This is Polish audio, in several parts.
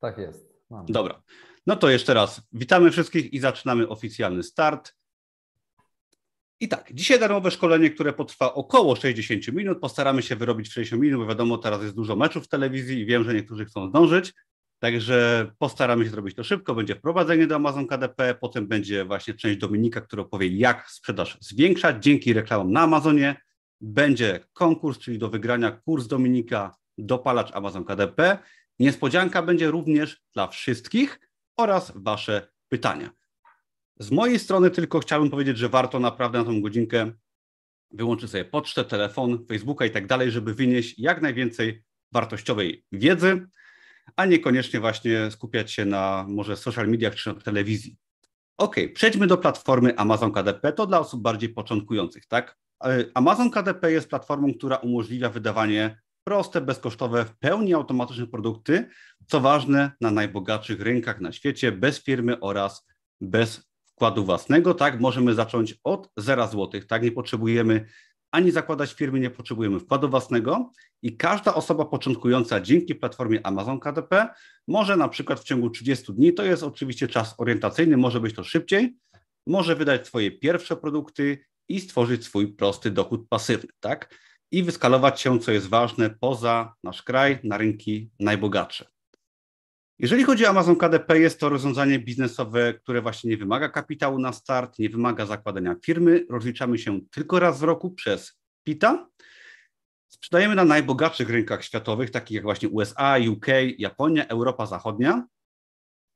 Tak jest. Mam. Dobra. No to jeszcze raz witamy wszystkich i zaczynamy oficjalny start. I tak, dzisiaj darmowe szkolenie, które potrwa około 60 minut. Postaramy się wyrobić w 60 minut, bo wiadomo, teraz jest dużo meczów w telewizji i wiem, że niektórzy chcą zdążyć. Także postaramy się zrobić to szybko. Będzie wprowadzenie do Amazon KDP, potem będzie właśnie część Dominika, która powie, jak sprzedaż zwiększać dzięki reklamom na Amazonie. Będzie konkurs, czyli do wygrania kurs Dominika Dopalacz Amazon KDP. Niespodzianka będzie również dla wszystkich oraz Wasze pytania. Z mojej strony tylko chciałbym powiedzieć, że warto naprawdę na tą godzinkę wyłączyć sobie pocztę, telefon, Facebooka i tak dalej, żeby wynieść jak najwięcej wartościowej wiedzy, a niekoniecznie właśnie skupiać się na może social mediach czy na telewizji. Ok, przejdźmy do platformy Amazon KDP. To dla osób bardziej początkujących, tak? E, Amazon KDP jest platformą, która umożliwia wydawanie proste, bezkosztowe, w pełni automatyczne produkty, co ważne na najbogatszych rynkach na świecie, bez firmy oraz bez wkładu własnego, tak? Możemy zacząć od 0 zł, tak? Nie potrzebujemy ani zakładać firmy, nie potrzebujemy wkładu własnego i każda osoba początkująca dzięki platformie Amazon KDP może na przykład w ciągu 30 dni, to jest oczywiście czas orientacyjny, może być to szybciej, może wydać swoje pierwsze produkty i stworzyć swój prosty dochód pasywny, tak? I wyskalować się, co jest ważne, poza nasz kraj, na rynki najbogatsze. Jeżeli chodzi o Amazon KDP, jest to rozwiązanie biznesowe, które właśnie nie wymaga kapitału na start, nie wymaga zakładania firmy. Rozliczamy się tylko raz w roku przez PITA. Sprzedajemy na najbogatszych rynkach światowych, takich jak właśnie USA, UK, Japonia, Europa Zachodnia.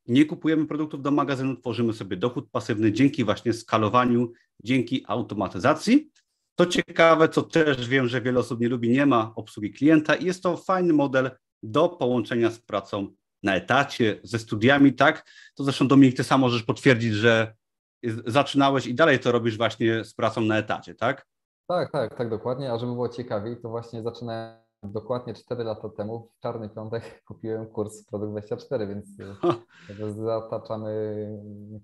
Nie kupujemy produktów do magazynu, tworzymy sobie dochód pasywny dzięki właśnie skalowaniu, dzięki automatyzacji. To ciekawe, co też wiem, że wiele osób nie lubi, nie ma obsługi klienta i jest to fajny model do połączenia z pracą na etacie, ze studiami, tak? To zresztą Dominik, ty sam możesz potwierdzić, że zaczynałeś i dalej to robisz właśnie z pracą na etacie, tak? Tak, tak, tak, dokładnie. A żeby było ciekawiej, to właśnie zaczynałem dokładnie 4 lata temu, w czarny piątek kupiłem kurs Produkt 24, więc zataczamy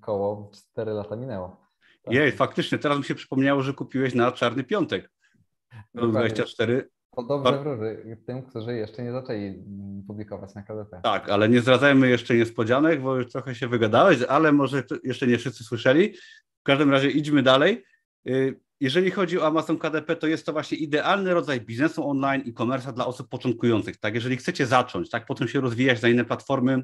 koło, 4 lata minęło. Tak. Jej, faktycznie, teraz mi się przypomniało, że kupiłeś na Czarny Piątek. No 24. To dobrze wróży tym, którzy jeszcze nie zaczęli publikować na KDP. Tak, ale nie zdradzajmy jeszcze niespodzianek, bo już trochę się wygadałeś, ale może jeszcze nie wszyscy słyszeli. W każdym razie idźmy dalej. Y, jeżeli chodzi o Amazon KDP, to jest to właśnie idealny rodzaj biznesu online i komersa dla osób początkujących. Tak, jeżeli chcecie zacząć, tak, potem się rozwijać na inne platformy,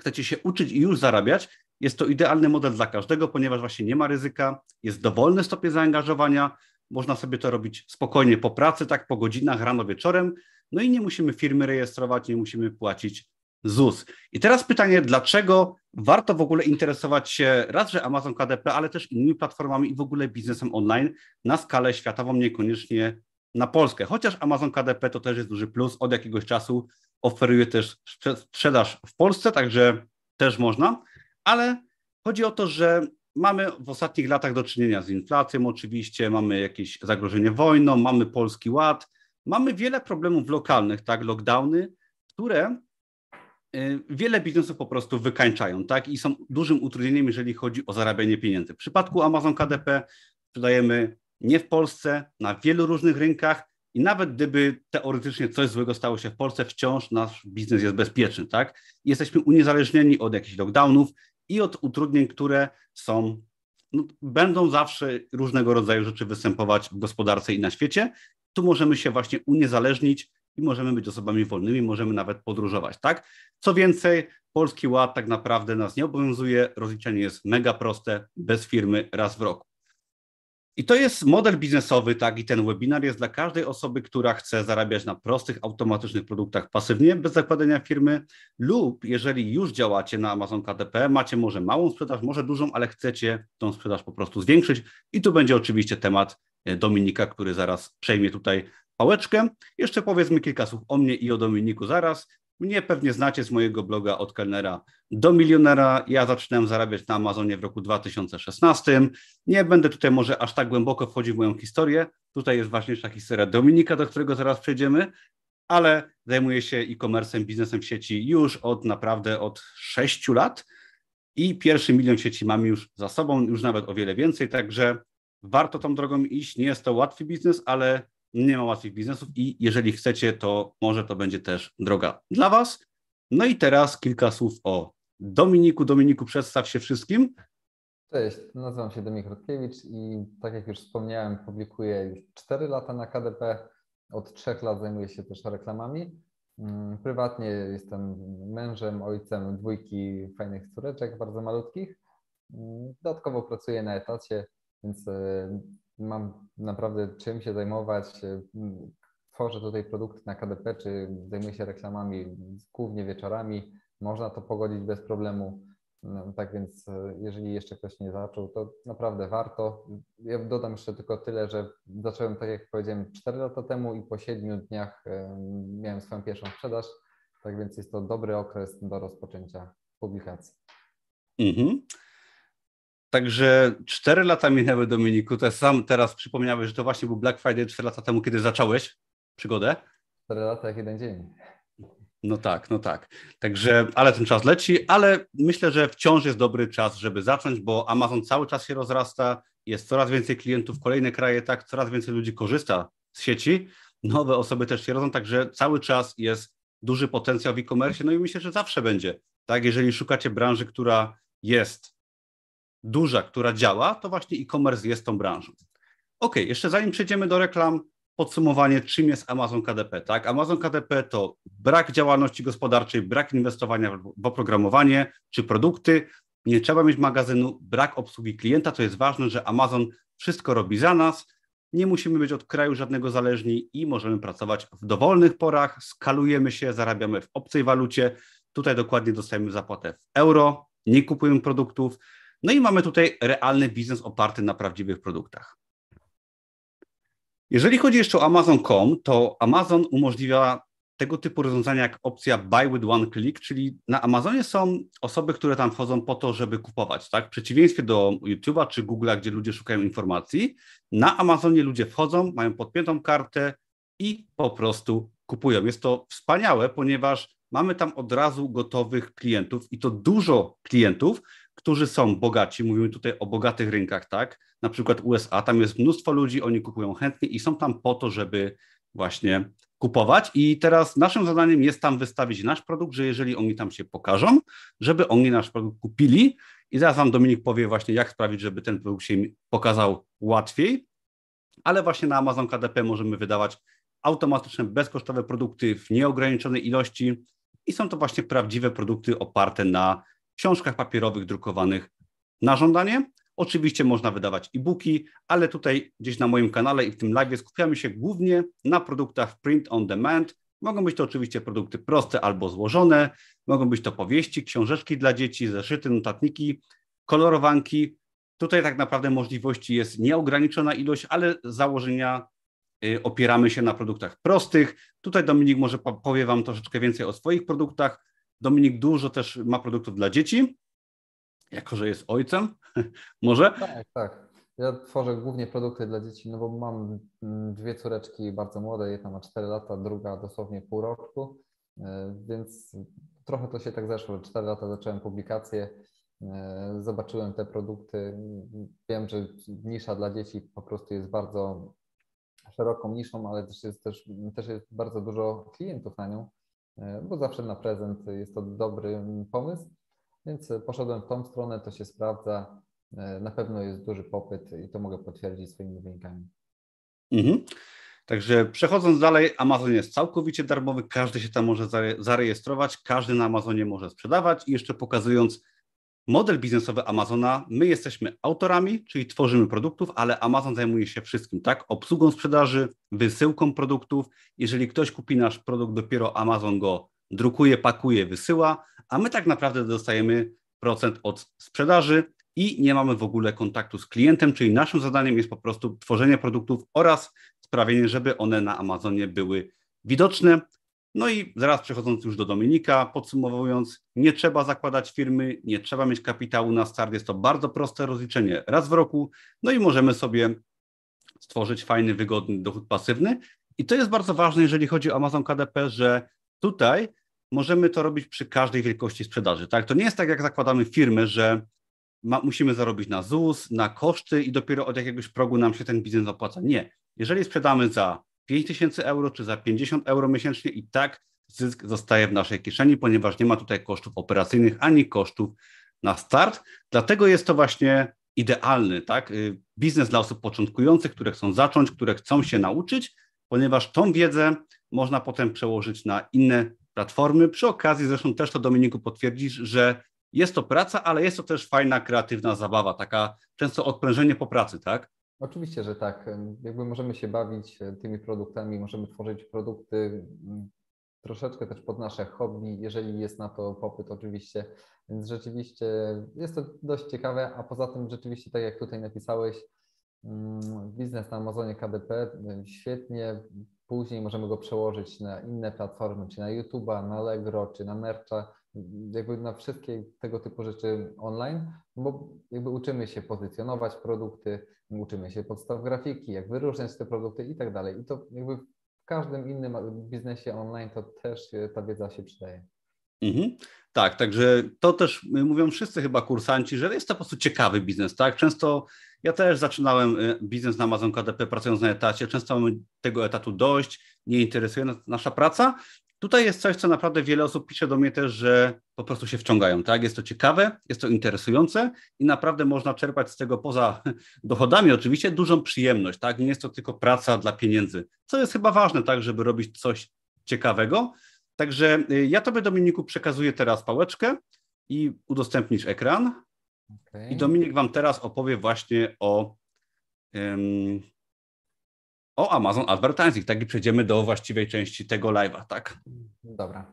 chcecie się uczyć i już zarabiać, jest to idealny model dla każdego, ponieważ właśnie nie ma ryzyka, jest dowolny stopień zaangażowania, można sobie to robić spokojnie po pracy, tak po godzinach, rano, wieczorem, no i nie musimy firmy rejestrować, nie musimy płacić ZUS. I teraz pytanie, dlaczego warto w ogóle interesować się raz, że Amazon KDP, ale też innymi platformami i w ogóle biznesem online na skalę światową, niekoniecznie na Polskę. Chociaż Amazon KDP to też jest duży plus, od jakiegoś czasu oferuje też sprzedaż w Polsce, także też można ale chodzi o to, że mamy w ostatnich latach do czynienia z inflacją, oczywiście, mamy jakieś zagrożenie wojną, mamy polski ład, mamy wiele problemów lokalnych, tak, lockdowny, które y, wiele biznesów po prostu wykańczają, tak, i są dużym utrudnieniem, jeżeli chodzi o zarabianie pieniędzy. W przypadku Amazon KDP sprzedajemy nie w Polsce, na wielu różnych rynkach i nawet gdyby teoretycznie coś złego stało się w Polsce, wciąż nasz biznes jest bezpieczny, tak? Jesteśmy uniezależnieni od jakichś lockdownów, i od utrudnień, które są, no, będą zawsze różnego rodzaju rzeczy występować w gospodarce i na świecie. Tu możemy się właśnie uniezależnić i możemy być osobami wolnymi, możemy nawet podróżować, tak? Co więcej, Polski Ład tak naprawdę nas nie obowiązuje, rozliczenie jest mega proste, bez firmy, raz w roku. I to jest model biznesowy, tak, i ten webinar jest dla każdej osoby, która chce zarabiać na prostych, automatycznych produktach pasywnie, bez zakładania firmy, lub jeżeli już działacie na Amazon KDP, macie może małą sprzedaż, może dużą, ale chcecie tą sprzedaż po prostu zwiększyć. I tu będzie oczywiście temat e, Dominika, który zaraz przejmie tutaj pałeczkę. Jeszcze powiedzmy kilka słów o mnie i o Dominiku zaraz. Mnie pewnie znacie z mojego bloga od kelnera do milionera. Ja zaczynałem zarabiać na Amazonie w roku 2016. Nie będę tutaj może aż tak głęboko wchodził w moją historię. Tutaj jest ważniejsza historia Dominika, do którego zaraz przejdziemy, ale zajmuję się e-commerce'em, biznesem w sieci już od naprawdę od 6 lat i pierwszy milion sieci mam już za sobą, już nawet o wiele więcej, także warto tą drogą iść. Nie jest to łatwy biznes, ale nie ma łatwych biznesów i jeżeli chcecie, to może to będzie też droga dla Was. No i teraz kilka słów o Dominiku. Dominiku, przedstaw się wszystkim. Cześć, nazywam się Dominik Rutkiewicz i tak jak już wspomniałem, publikuję już 4 lata na KDP. Od 3 lat zajmuję się też reklamami. Mm, prywatnie jestem mężem, ojcem dwójki fajnych córeczek, bardzo malutkich. Mm, dodatkowo pracuję na etacie, więc e, mam naprawdę czym się zajmować. E, tworzę tutaj produkty na KDP, czy zajmuję się reklamami głównie wieczorami. Można to pogodzić bez problemu. No, tak więc e, jeżeli jeszcze ktoś nie zaczął, to naprawdę warto. Ja dodam jeszcze tylko tyle, że zacząłem, tak jak powiedziałem, 4 lata temu i po 7 dniach miałem swoją pierwszą sprzedaż. Tak więc jest to dobry okres do rozpoczęcia publikacji. Mhm. Także 4 lata minęły, Dominiku. To sam teraz przypomniałeś, że to właśnie był Black Friday 4 lata temu, kiedy zacząłeś przygodę. 4 lata jak jeden dzień. No tak, no tak. Także, ale ten czas leci, ale myślę, że wciąż jest dobry czas, żeby zacząć, bo Amazon cały czas się rozrasta, jest coraz więcej klientów, kolejne kraje, tak, coraz więcej ludzi korzysta z sieci, nowe osoby też się rodzą, także cały czas jest duży potencjał w e-commerce, no i myślę, że zawsze będzie. Tak, jeżeli szukacie branży, która jest duża, która działa, to właśnie e-commerce jest tą branżą. Ok, jeszcze zanim przejdziemy do reklam, podsumowanie, czym jest Amazon KDP. Tak? Amazon KDP to brak działalności gospodarczej, brak inwestowania w oprogramowanie czy produkty, nie trzeba mieć magazynu, brak obsługi klienta. To jest ważne, że Amazon wszystko robi za nas. Nie musimy być od kraju żadnego zależni i możemy pracować w dowolnych porach, skalujemy się, zarabiamy w obcej walucie. Tutaj dokładnie dostajemy zapłatę w euro, nie kupujemy produktów. No i mamy tutaj realny biznes oparty na prawdziwych produktach. Jeżeli chodzi jeszcze o Amazon.com, to Amazon umożliwia tego typu rozwiązania jak opcja Buy with One Click, czyli na Amazonie są osoby, które tam wchodzą po to, żeby kupować. Tak? W przeciwieństwie do YouTube'a czy Google'a, gdzie ludzie szukają informacji, na Amazonie ludzie wchodzą, mają podpiętą kartę i po prostu kupują. Jest to wspaniałe, ponieważ mamy tam od razu gotowych klientów i to dużo klientów, którzy są bogaci. Mówimy tutaj o bogatych rynkach, tak? Na przykład USA, tam jest mnóstwo ludzi, oni kupują chętnie i są tam po to, żeby właśnie kupować. I teraz naszym zadaniem jest tam wystawić nasz produkt, że jeżeli oni tam się pokażą, żeby oni nasz produkt kupili. I zaraz Wam Dominik powie właśnie, jak sprawić, żeby ten produkt się pokazał łatwiej. Ale właśnie na Amazon KDP możemy wydawać automatyczne, bezkosztowe produkty w nieograniczonej ilości i są to właśnie prawdziwe produkty oparte na książkach papierowych drukowanych na żądanie. Oczywiście można wydawać e-booki, ale tutaj gdzieś na moim kanale i w tym live skupiamy się głównie na produktach print on demand. Mogą być to oczywiście produkty proste albo złożone, mogą być to powieści, książeczki dla dzieci, zeszyty, notatniki, kolorowanki. Tutaj tak naprawdę możliwości jest nieograniczona ilość, ale z założenia y, opieramy się na produktach prostych. Tutaj Dominik może powie Wam troszeczkę więcej o swoich produktach. Dominik dużo też ma produktów dla dzieci, jako że jest ojcem, może? Tak, tak. Ja tworzę głównie produkty dla dzieci, no bo mam mm, dwie córeczki bardzo młode, jedna ma 4 lata, druga dosłownie pół roku, e, więc trochę to się tak zeszło. 4 lata zacząłem publikację, e, zobaczyłem te produkty. Wiem, że nisza dla dzieci po prostu jest bardzo szeroką niszą, ale też jest, też, też jest bardzo dużo klientów na nią. E, bo zawsze na prezent jest to dobry pomysł, więc poszedłem w tą stronę, to się sprawdza. E, na pewno jest duży popyt i to mogę potwierdzić swoimi wynikami. Mhm. Także przechodząc dalej, Amazon jest całkowicie darmowy, każdy się tam może zarejestrować, każdy na Amazonie może sprzedawać i jeszcze pokazując model biznesowy Amazona, my jesteśmy autorami, czyli tworzymy produktów, ale Amazon zajmuje się wszystkim, tak? Obsługą sprzedaży, wysyłką produktów. Jeżeli ktoś kupi nasz produkt, dopiero Amazon go drukuje, pakuje, wysyła, a my tak naprawdę dostajemy procent od sprzedaży i nie mamy w ogóle kontaktu z klientem, czyli naszym zadaniem jest po prostu tworzenie produktów oraz sprawienie, żeby one na Amazonie były widoczne, no i zaraz przechodząc już do Dominika, podsumowując, nie trzeba zakładać firmy, nie trzeba mieć kapitału na start, jest to bardzo proste rozliczenie raz w roku, no i możemy sobie stworzyć fajny, wygodny dochód pasywny. I to jest bardzo ważne, jeżeli chodzi o Amazon KDP, że tutaj możemy to robić przy każdej wielkości sprzedaży. Tak? To nie jest tak, jak zakładamy firmę, że ma, musimy zarobić na ZUS, na koszty i dopiero od jakiegoś progu nam się ten biznes opłaca. Nie. Jeżeli sprzedamy za 5 tysięcy euro czy za 50 euro miesięcznie i tak zysk zostaje w naszej kieszeni, ponieważ nie ma tutaj kosztów operacyjnych ani kosztów na start. Dlatego jest to właśnie idealny tak? Y, biznes dla osób początkujących, które chcą zacząć, które chcą się nauczyć, ponieważ tą wiedzę można potem przełożyć na inne platformy. Przy okazji, zresztą też to Dominiku potwierdzisz, że jest to praca, ale jest to też fajna, kreatywna zabawa, taka często odprężenie po pracy, tak? Oczywiście, że tak. Jakby możemy się bawić e, tymi produktami, możemy tworzyć produkty troszeczkę też pod nasze hobby, jeżeli jest na to popyt oczywiście. Więc rzeczywiście jest to dość ciekawe, a poza tym rzeczywiście, tak jak tutaj napisałeś, biznes na Amazonie KDP świetnie, później możemy go przełożyć na inne platformy, czy na YouTube'a, na Allegro, czy na Mercha, jakby na wszystkie tego typu rzeczy online, bo jakby uczymy się pozycjonować produkty, uczymy się podstaw grafiki, jak wyróżniać te produkty i tak dalej. I to jakby w każdym innym biznesie online to też ta wiedza się przydaje. Mhm. Tak, także to też mówią wszyscy chyba kursanci, że jest to po prostu ciekawy biznes, tak? Często ja też zaczynałem y, biznes na Amazon KDP pracując na etacie, często mamy tego etatu dość, nie interesuje nas nasza praca. Tutaj jest coś, co naprawdę wiele osób pisze do mnie też, że po prostu się wciągają, tak? Jest to ciekawe, jest to interesujące i naprawdę można czerpać z tego poza dochodami oczywiście dużą przyjemność, tak? Nie jest to tylko praca dla pieniędzy, co jest chyba ważne, tak, żeby robić coś ciekawego. Także y, ja Tobie, Dominiku, przekazuję teraz pałeczkę i udostępnisz ekran. Okay. I Dominik Wam teraz opowie właśnie o, um, o Amazon Advertising. Tak i przejdziemy do właściwej części tego live'a, tak? Dobra.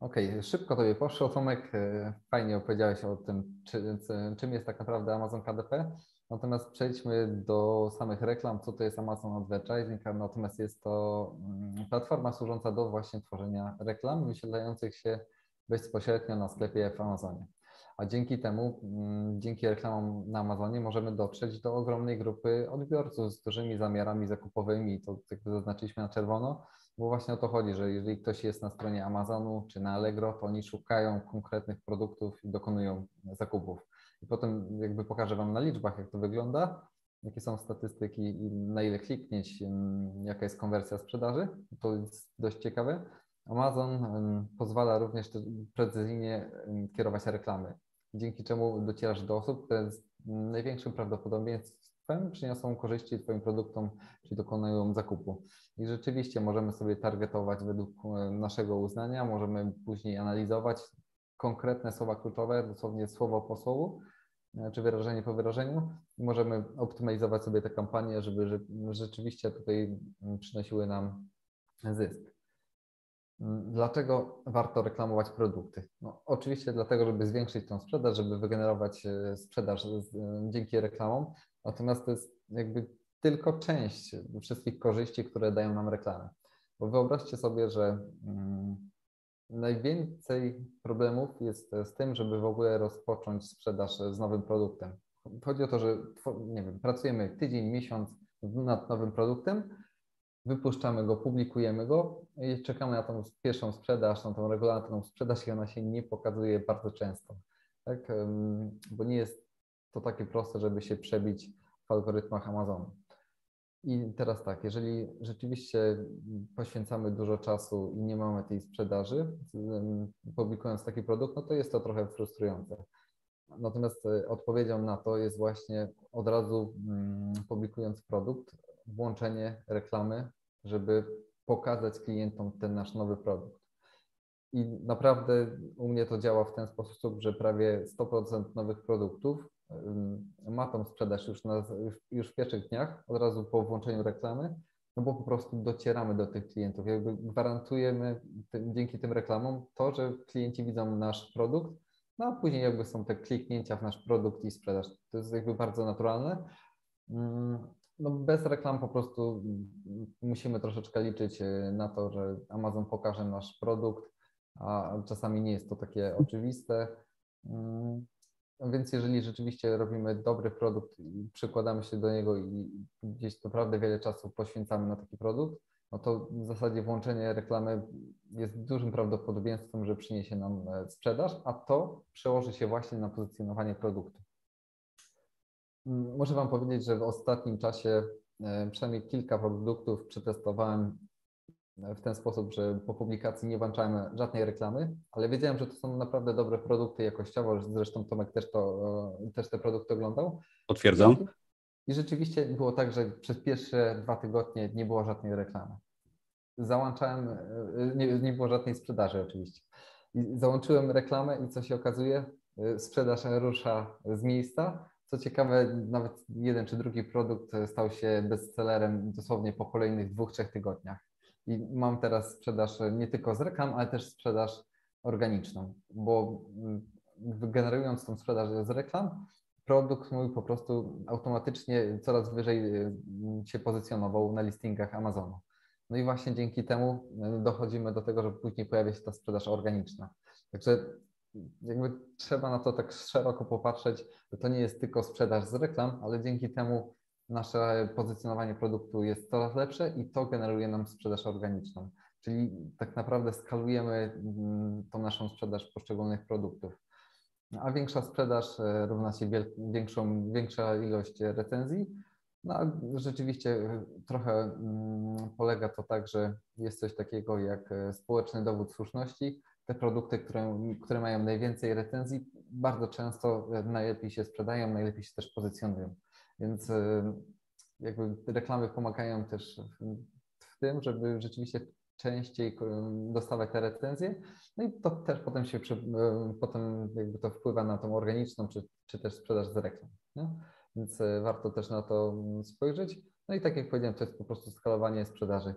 Okej, okay. szybko Tobie poszło, Tomek. Y, fajnie opowiedziałeś o tym, czy, czym jest tak naprawdę Amazon KDP. Natomiast przejdźmy do samych reklam, co to jest Amazon Advertising, natomiast jest to mm, platforma służąca do właśnie tworzenia reklam wyświetlających się bezpośrednio na sklepie w Amazonie. A dzięki temu, mm, dzięki reklamom na Amazonie możemy dotrzeć do ogromnej grupy odbiorców z dużymi zamiarami zakupowymi. To jakby zaznaczyliśmy na czerwono, bo właśnie o to chodzi, że jeżeli ktoś jest na stronie Amazonu czy na Allegro, to oni szukają konkretnych produktów i dokonują zakupów. I potem jakby pokażę Wam na liczbach, jak to wygląda, jakie są statystyki na ile kliknieć, jaka jest konwersja sprzedaży. To jest dość ciekawe. Amazon pozwala również precyzyjnie kierować reklamy, dzięki czemu docierasz do osób, które z największym prawdopodobieństwem przyniosą korzyści Twoim produktom, czyli dokonują zakupu. I rzeczywiście możemy sobie targetować według naszego uznania, możemy później analizować, konkretne słowa kluczowe, dosłownie słowo po słowu, e, czy wyrażenie po wyrażeniu. Możemy optymalizować sobie te kampanie, żeby rzeczywiście tutaj mm, przynosiły nam zysk. Dlaczego warto reklamować produkty? No, oczywiście dlatego, żeby zwiększyć tą sprzedaż, żeby wygenerować e, sprzedaż e, dzięki reklamom, natomiast to jest jakby tylko część wszystkich korzyści, które dają nam reklamy. Bo wyobraźcie sobie, że mm, Najwięcej problemów jest z tym, żeby w ogóle rozpocząć sprzedaż z nowym produktem. Chodzi o to, że nie wiem, pracujemy tydzień, miesiąc nad nowym produktem, wypuszczamy go, publikujemy go i czekamy na tą pierwszą sprzedaż, na tą regularną sprzedaż i ona się nie pokazuje bardzo często. Tak? Bo nie jest to takie proste, żeby się przebić w algorytmach Amazonu. I teraz tak, jeżeli rzeczywiście poświęcamy dużo czasu i nie mamy tej sprzedaży, publikując taki produkt, no to jest to trochę frustrujące. Natomiast e, odpowiedzią na to jest właśnie od razu mm, publikując produkt, włączenie reklamy, żeby pokazać klientom ten nasz nowy produkt. I naprawdę u mnie to działa w ten sposób, że prawie 100% nowych produktów ma tą sprzedaż już, na, już w pierwszych dniach, od razu po włączeniu reklamy, no bo po prostu docieramy do tych klientów. Jakby gwarantujemy tym, dzięki tym reklamom to, że klienci widzą nasz produkt, no a później jakby są te kliknięcia w nasz produkt i sprzedaż. To jest jakby bardzo naturalne. No bez reklam po prostu musimy troszeczkę liczyć e, na to, że Amazon pokaże nasz produkt, a czasami nie jest to takie oczywiste. No więc jeżeli rzeczywiście robimy dobry produkt i przykładamy się do niego i gdzieś naprawdę wiele czasu poświęcamy na taki produkt, no to w zasadzie włączenie reklamy jest dużym prawdopodobieństwem, że przyniesie nam e, sprzedaż, a to przełoży się właśnie na pozycjonowanie produktu. Muszę Wam powiedzieć, że w ostatnim czasie e, przynajmniej kilka produktów przetestowałem w ten sposób, że po publikacji nie włączałem żadnej reklamy, ale wiedziałem, że to są naprawdę dobre produkty jakościowo, zresztą Tomek też, to, też te produkty oglądał. Potwierdzam. I rzeczywiście było tak, że przez pierwsze dwa tygodnie nie było żadnej reklamy. Załączałem, nie, nie było żadnej sprzedaży oczywiście. I załączyłem reklamę i co się okazuje, sprzedaż rusza z miejsca. Co ciekawe, nawet jeden czy drugi produkt stał się bestsellerem dosłownie po kolejnych dwóch, trzech tygodniach. I mam teraz sprzedaż nie tylko z reklam, ale też sprzedaż organiczną, bo generując tą sprzedaż z reklam, produkt mój po prostu automatycznie coraz wyżej y, się pozycjonował na listingach Amazonu. No i właśnie dzięki temu dochodzimy do tego, że później pojawia się ta sprzedaż organiczna. Także jakby trzeba na to tak szeroko popatrzeć, że to nie jest tylko sprzedaż z reklam, ale dzięki temu nasze pozycjonowanie produktu jest coraz lepsze i to generuje nam sprzedaż organiczną. Czyli tak naprawdę skalujemy mm, tą naszą sprzedaż poszczególnych produktów. A większa sprzedaż e, równa się większą, większa ilość recenzji. No rzeczywiście e, trochę mm, polega to tak, że jest coś takiego jak e, społeczny dowód słuszności. Te produkty, które, które mają najwięcej recenzji, bardzo często najlepiej się sprzedają, najlepiej się też pozycjonują. Więc jakby reklamy pomagają też w tym, żeby rzeczywiście częściej dostawać te recenzje. No i to też potem się potem jakby to wpływa na tą organiczną, czy, czy też sprzedaż z reklam. Nie? Więc e, warto też na to spojrzeć. No i tak jak powiedziałem, to jest po prostu skalowanie sprzedaży.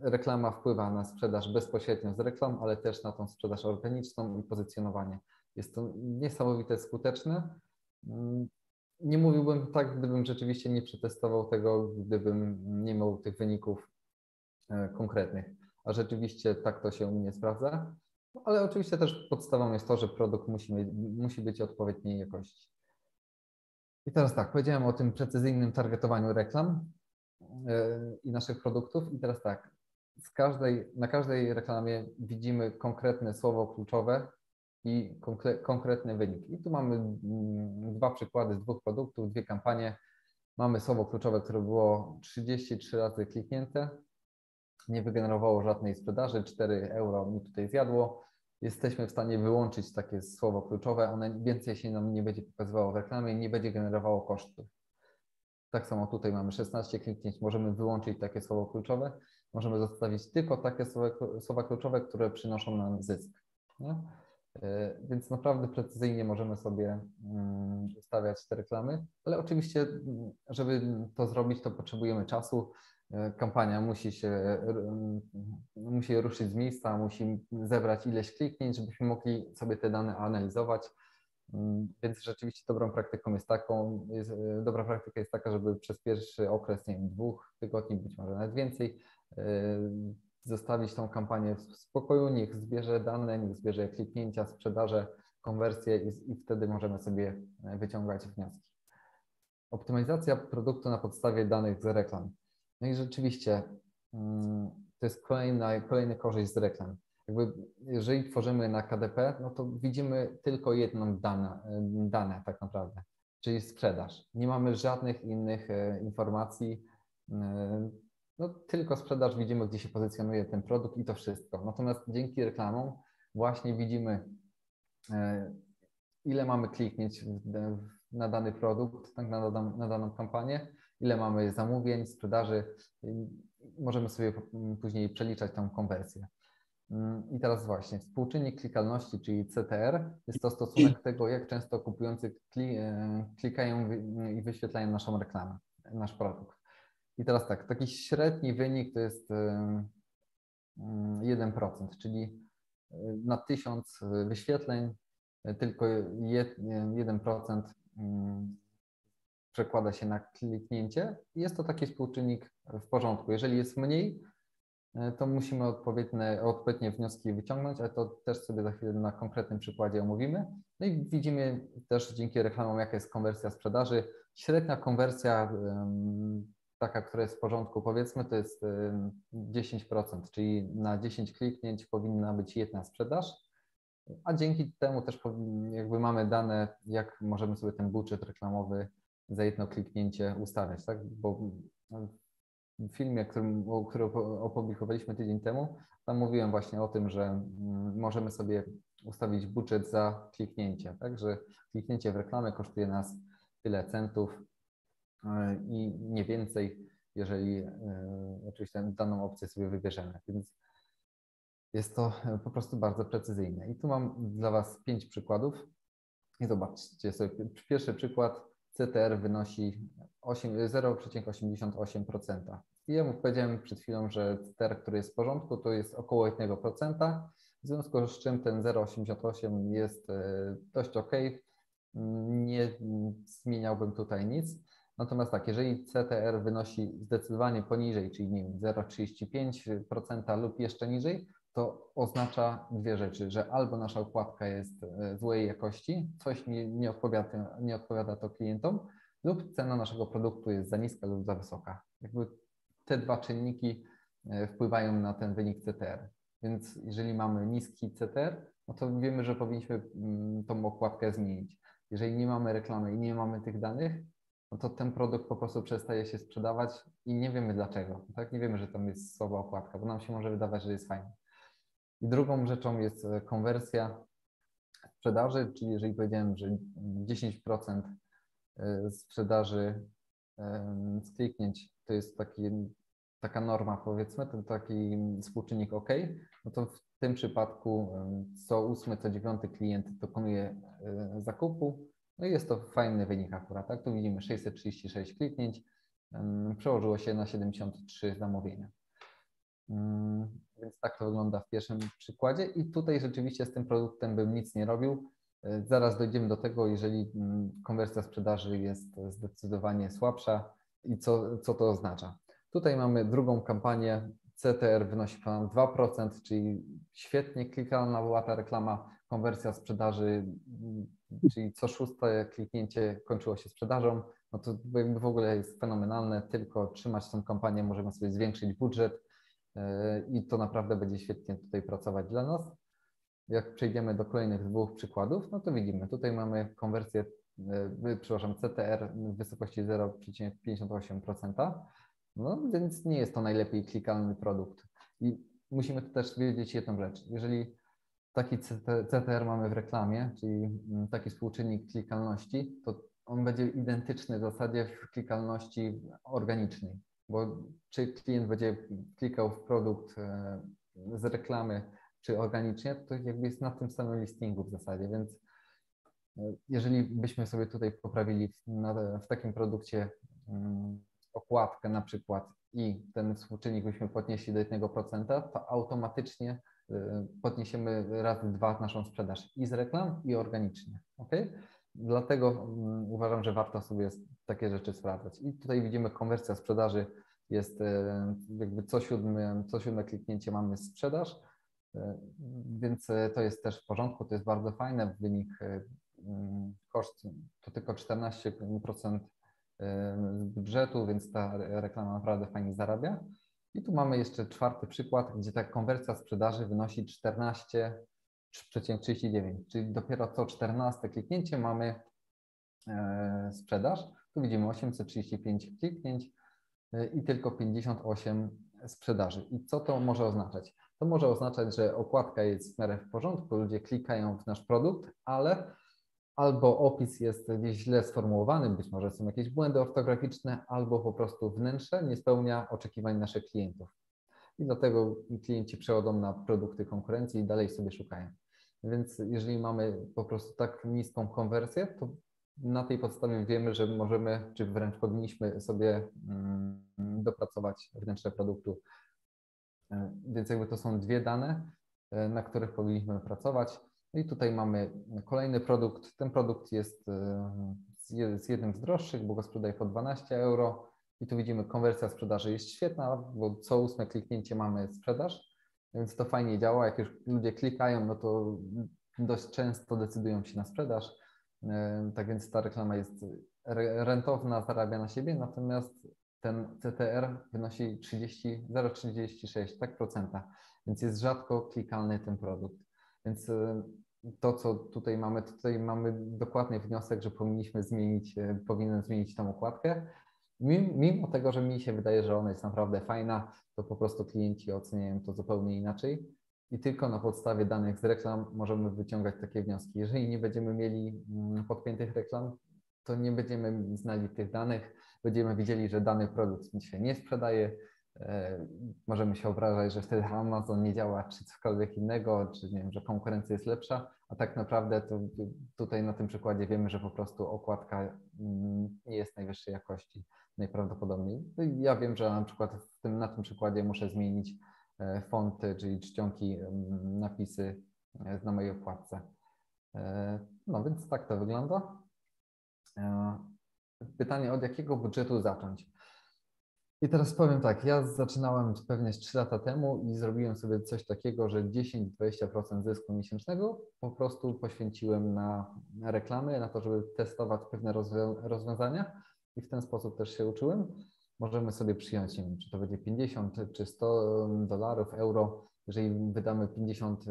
Reklama wpływa na sprzedaż bezpośrednio z reklam, ale też na tą sprzedaż organiczną i pozycjonowanie. Jest to niesamowite skuteczne. Mm, nie mówiłbym tak, gdybym rzeczywiście nie przetestował tego, gdybym nie miał tych wyników e, konkretnych. A rzeczywiście tak to się u mnie sprawdza. Ale oczywiście też podstawą jest to, że produkt musi, musi być odpowiedniej jakości. I teraz tak, powiedziałem o tym precyzyjnym targetowaniu reklam i naszych produktów. I teraz tak, z każdej, na każdej reklamie widzimy konkretne słowo kluczowe, i konkretny wynik. I tu mamy mm, dwa przykłady z dwóch produktów, dwie kampanie. Mamy słowo kluczowe, które było 33 razy kliknięte, nie wygenerowało żadnej sprzedaży, 4 euro mi tutaj zjadło. Jesteśmy w stanie wyłączyć takie słowo kluczowe, one więcej się nam nie będzie pokazywało w reklamie nie będzie generowało kosztów. Tak samo tutaj mamy 16 kliknięć, możemy wyłączyć takie słowo kluczowe, możemy zostawić tylko takie słowa kluczowe, które przynoszą nam zysk. Nie? E, więc naprawdę precyzyjnie możemy sobie mm, ustawiać te reklamy, ale oczywiście, mm, żeby to zrobić, to potrzebujemy czasu. E, kampania musi się mm, musi ruszyć z miejsca, musi zebrać ileś kliknięć, żebyśmy mogli sobie te dane analizować. Więc rzeczywiście dobrą praktyką jest taką, jest, e, dobra praktyka jest taka, żeby przez pierwszy okres, nie wiem, dwóch tygodni, być może nawet więcej, zostawić tą kampanię w spokoju, niech zbierze dane, niech zbierze kliknięcia, sprzedaże, konwersje i, i wtedy możemy sobie e, wyciągać wnioski. Optymalizacja produktu na podstawie danych z reklam. No i rzeczywiście mm, to jest kolejna, kolejny korzyść z reklam. Jakby jeżeli tworzymy na KDP, no to widzimy tylko jedną dane, dane tak naprawdę, czyli sprzedaż. Nie mamy żadnych innych e, informacji, e, no tylko sprzedaż widzimy, gdzie się pozycjonuje ten produkt i to wszystko. Natomiast dzięki reklamom właśnie widzimy, e, ile mamy kliknięć na dany produkt, tak, na, daną, na daną kampanię, ile mamy zamówień, sprzedaży. Możemy sobie później przeliczać tą konwersję. Mm, I teraz właśnie współczynnik klikalności, czyli CTR, jest to stosunek tego, jak często kupujący e, klikają i wyświetlają naszą reklamę, nasz produkt. I teraz tak, taki średni wynik to jest 1%, czyli y, na 1000 wyświetleń tylko 1% przekłada się na kliknięcie. Jest to taki współczynnik w porządku. Jeżeli jest mniej, to musimy odpowiednie, odpowiednie wnioski wyciągnąć, ale to też sobie za chwilę na konkretnym przykładzie omówimy. No i widzimy też dzięki reklamom, jaka jest konwersja sprzedaży. Średnia konwersja taka, która jest w porządku, powiedzmy, to jest 10%, czyli na 10 kliknięć powinna być jedna sprzedaż, a dzięki temu też jakby mamy dane, jak możemy sobie ten budżet reklamowy za jedno kliknięcie ustawiać, tak? Bo filmie, którym, który opublikowaliśmy tydzień temu, tam mówiłem właśnie o tym, że mm, możemy sobie ustawić budżet za kliknięcie, tak, że kliknięcie w reklamę kosztuje nas tyle centów e, i nie więcej, jeżeli e, oczywiście daną opcję sobie wybierzemy. Więc jest to po prostu bardzo precyzyjne. I tu mam dla Was pięć przykładów. I zobaczcie sobie, pierwszy przykład CTR wynosi 0,88%. I mu powiedziałem przed chwilą, że CTR, który jest w porządku, to jest około 1%, w związku z czym ten 0,88 jest e, dość ok. Nie zmieniałbym tutaj nic. Natomiast tak, jeżeli CTR wynosi zdecydowanie poniżej, czyli nie wiem, 0,35% lub jeszcze niżej, to oznacza dwie rzeczy, że albo nasza układka jest e, złej jakości, coś nie, nie, odpowiada, nie odpowiada to klientom, lub cena naszego produktu jest za niska lub za wysoka. Jakby te dwa czynniki e, wpływają na ten wynik CTR. Więc jeżeli mamy niski CTR, no to wiemy, że powinniśmy mm, tą okładkę zmienić. Jeżeli nie mamy reklamy i nie mamy tych danych, no to ten produkt po prostu przestaje się sprzedawać i nie wiemy dlaczego. Tak? Nie wiemy, że tam jest słaba okładka, bo nam się może wydawać, że jest fajna. I drugą rzeczą jest e, konwersja sprzedaży, czyli jeżeli powiedziałem, że 10% e, sprzedaży z kliknięć to jest taki, taka norma, powiedzmy, to taki współczynnik OK, no to w tym przypadku co ósmy, co dziewiąty klient dokonuje e, zakupu, no i jest to fajny wynik akurat, tak? Tu widzimy 636 kliknięć, przełożyło się na 73 zamówienia. Mm, więc tak to wygląda w pierwszym przykładzie i tutaj rzeczywiście z tym produktem bym nic nie robił. E, zaraz dojdziemy do tego, jeżeli mm, konwersja sprzedaży jest zdecydowanie słabsza i co, co to oznacza. Tutaj mamy drugą kampanię. CTR wynosi ponad 2%, czyli świetnie klikalna była ta reklama. Konwersja sprzedaży, mm, czyli co szóste kliknięcie kończyło się sprzedażą. No to w ogóle jest fenomenalne. Tylko trzymać tą kampanię możemy sobie zwiększyć budżet i to naprawdę będzie świetnie tutaj pracować dla nas. Jak przejdziemy do kolejnych dwóch przykładów, no to widzimy, tutaj mamy konwersję, e, przepraszam, CTR w wysokości 0,58%, no więc nie jest to najlepiej klikalny produkt. I musimy też wiedzieć jedną rzecz. Jeżeli taki CTR mamy w reklamie, czyli mm, taki współczynnik klikalności, to on będzie identyczny w zasadzie w klikalności organicznej bo czy klient będzie klikał w produkt e, z reklamy, czy organicznie, to jakby jest na tym samym listingu w zasadzie, więc e, jeżeli byśmy sobie tutaj poprawili w, takim produkcie mm, okładkę na przykład i ten współczynnik byśmy podnieśli do 1%, to automatycznie e, podniesiemy razy dwa naszą sprzedaż i z reklam, i organicznie. Okay? Dlatego mm, uważam, że warto sobie takie rzeczy sprawdzać. I tutaj widzimy konwersja sprzedaży jest e, jakby co siódme, co siódme kliknięcie mamy sprzedaż, e, więc e, to jest też w porządku, to jest bardzo fajne. Wynik mm, koszt to tylko 14% z budżetu, więc ta reklama naprawdę fajnie zarabia. I tu mamy jeszcze czwarty przykład, gdzie ta konwersja sprzedaży wynosi 14 3,39, czyli dopiero co 14 kliknięcie mamy e, sprzedaż. Tu widzimy 835 kliknięć e, i tylko 58 sprzedaży. I co to może oznaczać? To może oznaczać, że okładka jest w miarę w porządku, ludzie klikają w nasz produkt, ale albo opis jest gdzieś źle sformułowany, być może są jakieś błędy ortograficzne, albo po prostu wnętrze nie spełnia oczekiwań naszych klientów i dlatego klienci przechodzą na produkty konkurencji i dalej sobie szukają. Więc jeżeli mamy po prostu tak niską konwersję, to na tej podstawie wiemy, że możemy, czy wręcz powinniśmy sobie mm, dopracować wnętrze produktu. E, więc jakby to są dwie dane, e, na których powinniśmy pracować. I tutaj mamy kolejny produkt. Ten produkt jest e, z jednym z droższych, bo go sprzedaje po 12 euro. I tu widzimy, konwersja sprzedaży jest świetna, bo co ósme kliknięcie mamy sprzedaż, więc to fajnie działa. Jak już ludzie klikają, no to dość często decydują się na sprzedaż. Tak więc ta reklama jest rentowna, zarabia na siebie, natomiast ten CTR wynosi 0,36 tak procenta, więc jest rzadko klikalny ten produkt. Więc to, co tutaj mamy, tutaj mamy dokładny wniosek, że powinniśmy zmienić, e, powinien zmienić tą okładkę, mimo tego, że mi się wydaje, że ona jest naprawdę fajna, to po prostu klienci oceniają to zupełnie inaczej i tylko na podstawie danych z reklam możemy wyciągać takie wnioski. Jeżeli nie będziemy mieli mm, podpiętych reklam, to nie będziemy znali tych danych, będziemy widzieli, że dany produkt się nie sprzedaje, e, możemy się obrażać, że wtedy Amazon nie działa, czy cokolwiek innego, czy nie wiem, że konkurencja jest lepsza, a tak naprawdę to tutaj na tym przykładzie wiemy, że po prostu okładka mm, nie jest najwyższej jakości najprawdopodobniej. No ja wiem, że na przykład w tym, na tym przykładzie muszę zmienić e, fonty, czyli czcionki, mm, napisy e, na mojej okładce. No więc tak to wygląda. Pytanie, od jakiego budżetu zacząć? I teraz powiem tak, ja zaczynałem pewnie 3 lata temu i zrobiłem sobie coś takiego, że 10-20% zysku miesięcznego po prostu poświęciłem na, reklamy, na to, żeby testować pewne rozwiązania i w ten sposób też się uczyłem. Możemy sobie przyjąć, nie wiem, czy to będzie 50 czy 100 dolarów, euro. Jeżeli wydamy 50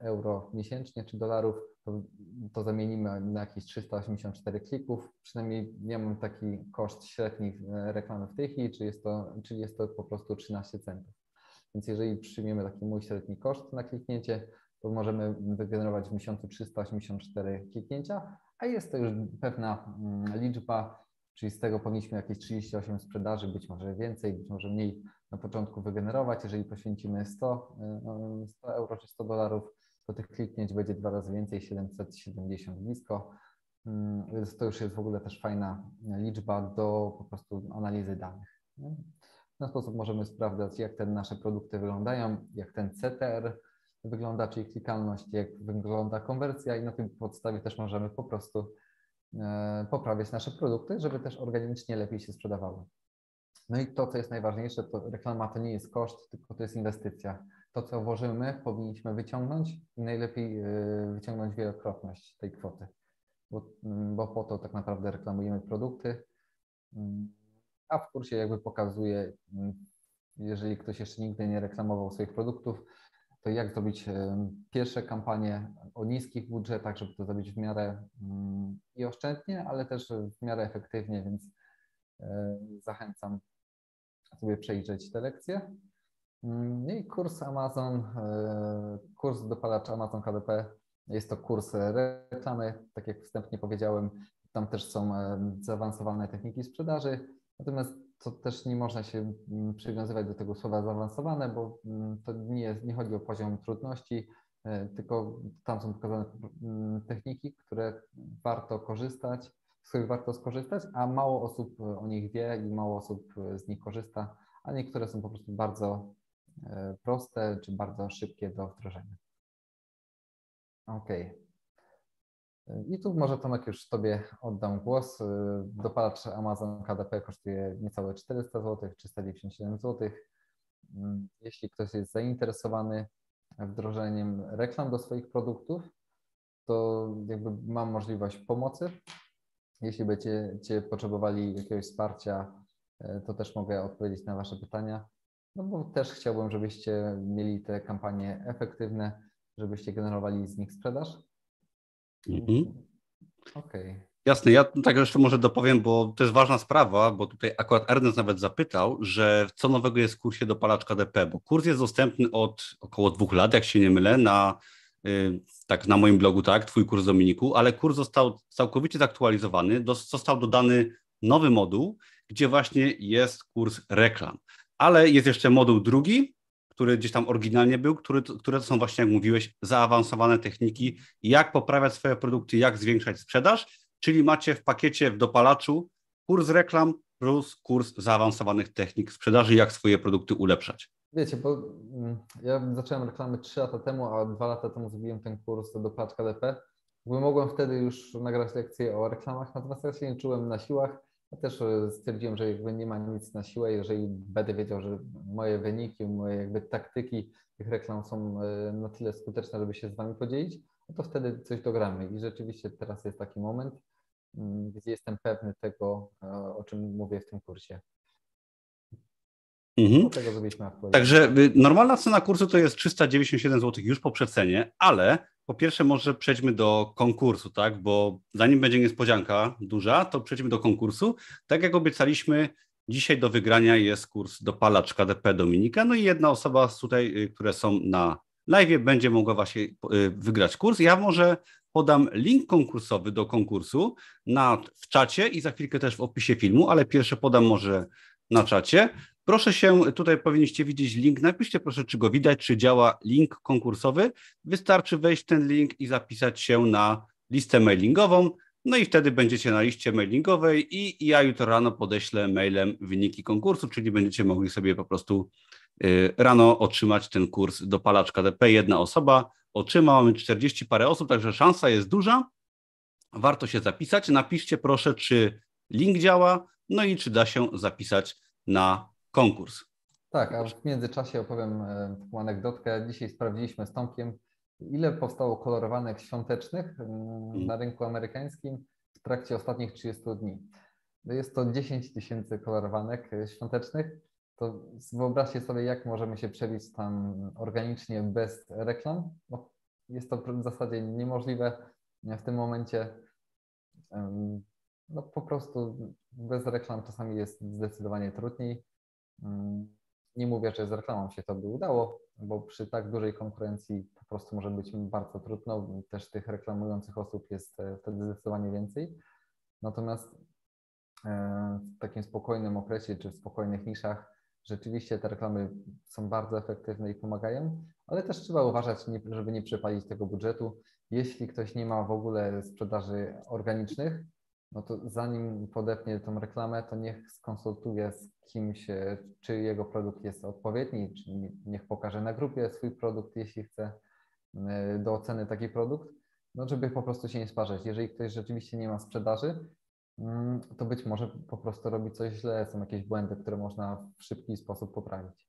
euro miesięcznie czy dolarów, to, to zamienimy na jakieś 384 klików. Przynajmniej ja mam taki koszt średnich e, reklamy w tej chwili, czyli jest to, czyli jest to po prostu 13 centów. Więc jeżeli przyjmiemy taki mój średni koszt na kliknięcie, to możemy wygenerować w miesiącu 384 kliknięcia, a jest to już pewna mm, liczba, czyli z tego powinniśmy jakieś 38 sprzedaży, być może więcej, być może mniej na początku wygenerować. Jeżeli poświęcimy 100, 100 e, euro czy 100 dolarów, to tych kliknięć będzie dwa razy więcej, 770 blisko. Mm, więc to już jest w ogóle też fajna liczba do po prostu analizy danych. W ten sposób możemy sprawdzać, jak te nasze produkty wyglądają, jak ten CTR wygląda, czyli klikalność, jak wygląda konwersja i na tym podstawie też możemy po prostu poprawiać nasze produkty, żeby też organicznie lepiej się sprzedawały. No i to, co jest najważniejsze, to reklama to nie jest koszt, tylko to jest inwestycja. To, co włożymy, powinniśmy wyciągnąć i najlepiej y, wyciągnąć wielokrotność tej kwoty, bo, mm, bo po to tak naprawdę reklamujemy produkty, mm, a w kursie jakby pokazuje, mm, jeżeli ktoś jeszcze nigdy nie reklamował swoich produktów, to jak zrobić y, pierwsze kampanie o niskich budżetach, żeby to zrobić w miarę i oszczędnie, ale też w miarę efektywnie, więc y, zachęcam sobie przejrzeć te lekcje. Mm, I kurs Amazon, kurs dopalacz Amazon KDP jest to kurs reklamy, tak jak wstępnie powiedziałem, tam też są zaawansowane techniki sprzedaży, natomiast to też nie można się mm, przywiązywać do tego słowa zaawansowane, bo mm, to nie, jest, nie chodzi o poziom trudności, e, tylko tam są pokazane techniki, które warto korzystać, z których warto skorzystać, a mało osób o nich wie i mało osób z nich korzysta, a niektóre są po prostu bardzo E, proste czy bardzo szybkie do wdrożenia. OK. I tu może Tomek już Tobie oddam głos. Dopalacz Amazon KDP kosztuje niecałe 400 zł, 397 zł. Jeśli ktoś jest zainteresowany wdrożeniem reklam do swoich produktów, to jakby mam możliwość pomocy. Jeśli będziecie potrzebowali jakiegoś wsparcia, e, to też mogę odpowiedzieć na Wasze pytania. No bo też chciałbym, żebyście mieli te kampanie efektywne, żebyście generowali z nich sprzedaż. Mhm. Okej. Okay. Jasne, ja tak jeszcze może dopowiem, bo to jest ważna sprawa, bo tutaj akurat Ernest nawet zapytał, że co nowego jest w kursie dopalacz KDP, bo kurs jest dostępny od około dwóch lat, jak się nie mylę, na, y, tak, na moim blogu, tak, twój kurs Dominiku, ale kurs został całkowicie zaktualizowany, został dodany nowy moduł, gdzie właśnie jest kurs reklam ale jest jeszcze moduł drugi, który gdzieś tam oryginalnie był, który, które to są właśnie, jak mówiłeś, zaawansowane techniki, jak poprawiać swoje produkty, jak zwiększać sprzedaż, czyli macie w pakiecie w dopalaczu kurs reklam plus kurs zaawansowanych technik sprzedaży, jak swoje produkty ulepszać. Wiecie, bo mm, ja zacząłem reklamy 3 lata temu, a 2 lata temu zrobiłem ten kurs do KDP. Jakby mogłem wtedy już nagrać lekcję o reklamach, natomiast ja się nie czułem na siłach też e, stwierdziłem, że jakby nie ma nic na siłę, jeżeli będę wiedział, że moje wyniki, moje jakby taktyki tych reklam są e, na tyle skuteczne, żeby się z Wami podzielić, no to wtedy coś dogramy. I rzeczywiście teraz jest taki moment, mm, gdzie jestem pewny tego, e, o czym mówię w tym kursie. Mhm. Także y, normalna cena kursu to jest 397 zł już po przecenie, ale po pierwsze może przejdźmy do konkursu, tak? Bo zanim będzie niespodzianka duża, to przejdźmy do konkursu. Tak jak obiecaliśmy, Dzisiaj do wygrania jest kurs dopalacz KDP Dominika, no i jedna osoba z tutaj, y, które są na live, będzie mogła właśnie y, wygrać kurs. Ja może podam link konkursowy do konkursu na, w czacie i za chwilkę też w opisie filmu, ale pierwsze podam może na czacie. Proszę się, tutaj powinniście widzieć link, napiszcie proszę, czy go widać, czy działa link konkursowy. Wystarczy wejść ten link i zapisać się na listę mailingową. No i wtedy będziecie na liście mailingowej i ja jutro rano podeślę mailem wyniki konkursu, czyli będziecie mogli sobie po prostu y, rano otrzymać ten kurs do palaczka DP. Jedna osoba otrzyma, mamy 40 parę osób, także szansa jest duża. Warto się zapisać. Napiszcie proszę, czy link działa, no i czy da się zapisać na konkurs. Tak, a w międzyczasie opowiem e, taką anegdotkę. Dzisiaj sprawdziliśmy z Tomkiem, ile powstało kolorowanek świątecznych mm, mhm. na rynku amerykańskim w trakcie ostatnich 30 dni. Jest to 10 tysięcy kolorowanek e, świątecznych. To wyobraźcie sobie, jak możemy się przebić tam organicznie bez reklam. No, jest to w zasadzie niemożliwe w tym momencie. No po prostu bez reklam czasami jest zdecydowanie trudniej. Mm, nie mówię, że z reklamą się to by udało, bo przy tak dużej konkurencji po prostu może być bardzo trudno. Też tych reklamujących osób jest e, wtedy zdecydowanie więcej. Natomiast e, w takim spokojnym okresie czy w spokojnych niszach rzeczywiście te reklamy są bardzo efektywne i pomagają, ale też trzeba uważać, żeby nie przepalić tego budżetu. Jeśli ktoś nie ma w ogóle sprzedaży organicznych, no to zanim podepnie tą reklamę, to niech skonsultuje z kimś, e, czy jego produkt jest odpowiedni, czy niech pokaże na grupie swój produkt, jeśli chce e, do oceny taki produkt, no żeby po prostu się nie sparzać. Jeżeli ktoś rzeczywiście nie ma sprzedaży, mm, to być może po prostu robi coś źle, są jakieś błędy, które można w szybki sposób poprawić.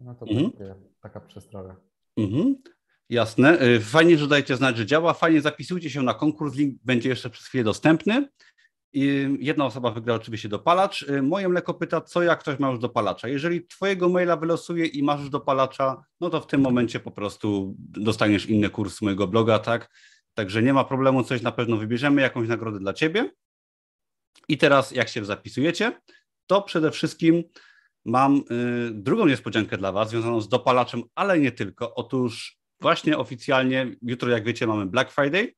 No to mhm. taka przestroga. Mhm. Jasne. E, fajnie, że dajcie znać, że działa. Fajnie zapisujcie się na konkurs. Link będzie jeszcze przez chwilę dostępny. I jedna osoba wygra oczywiście dopalacz. Y, moje mleko pyta, co jak ktoś ma już dopalacza. Jeżeli twojego maila wylosuje i masz już dopalacza, no to w tym momencie po prostu dostaniesz inny kurs mojego bloga, tak? Także nie ma problemu, coś na pewno wybierzemy, jakąś nagrodę dla ciebie. I teraz jak się zapisujecie, to przede wszystkim mam y, drugą niespodziankę dla was, związaną z dopalaczem, ale nie tylko. Otóż właśnie oficjalnie, jutro jak wiecie mamy Black Friday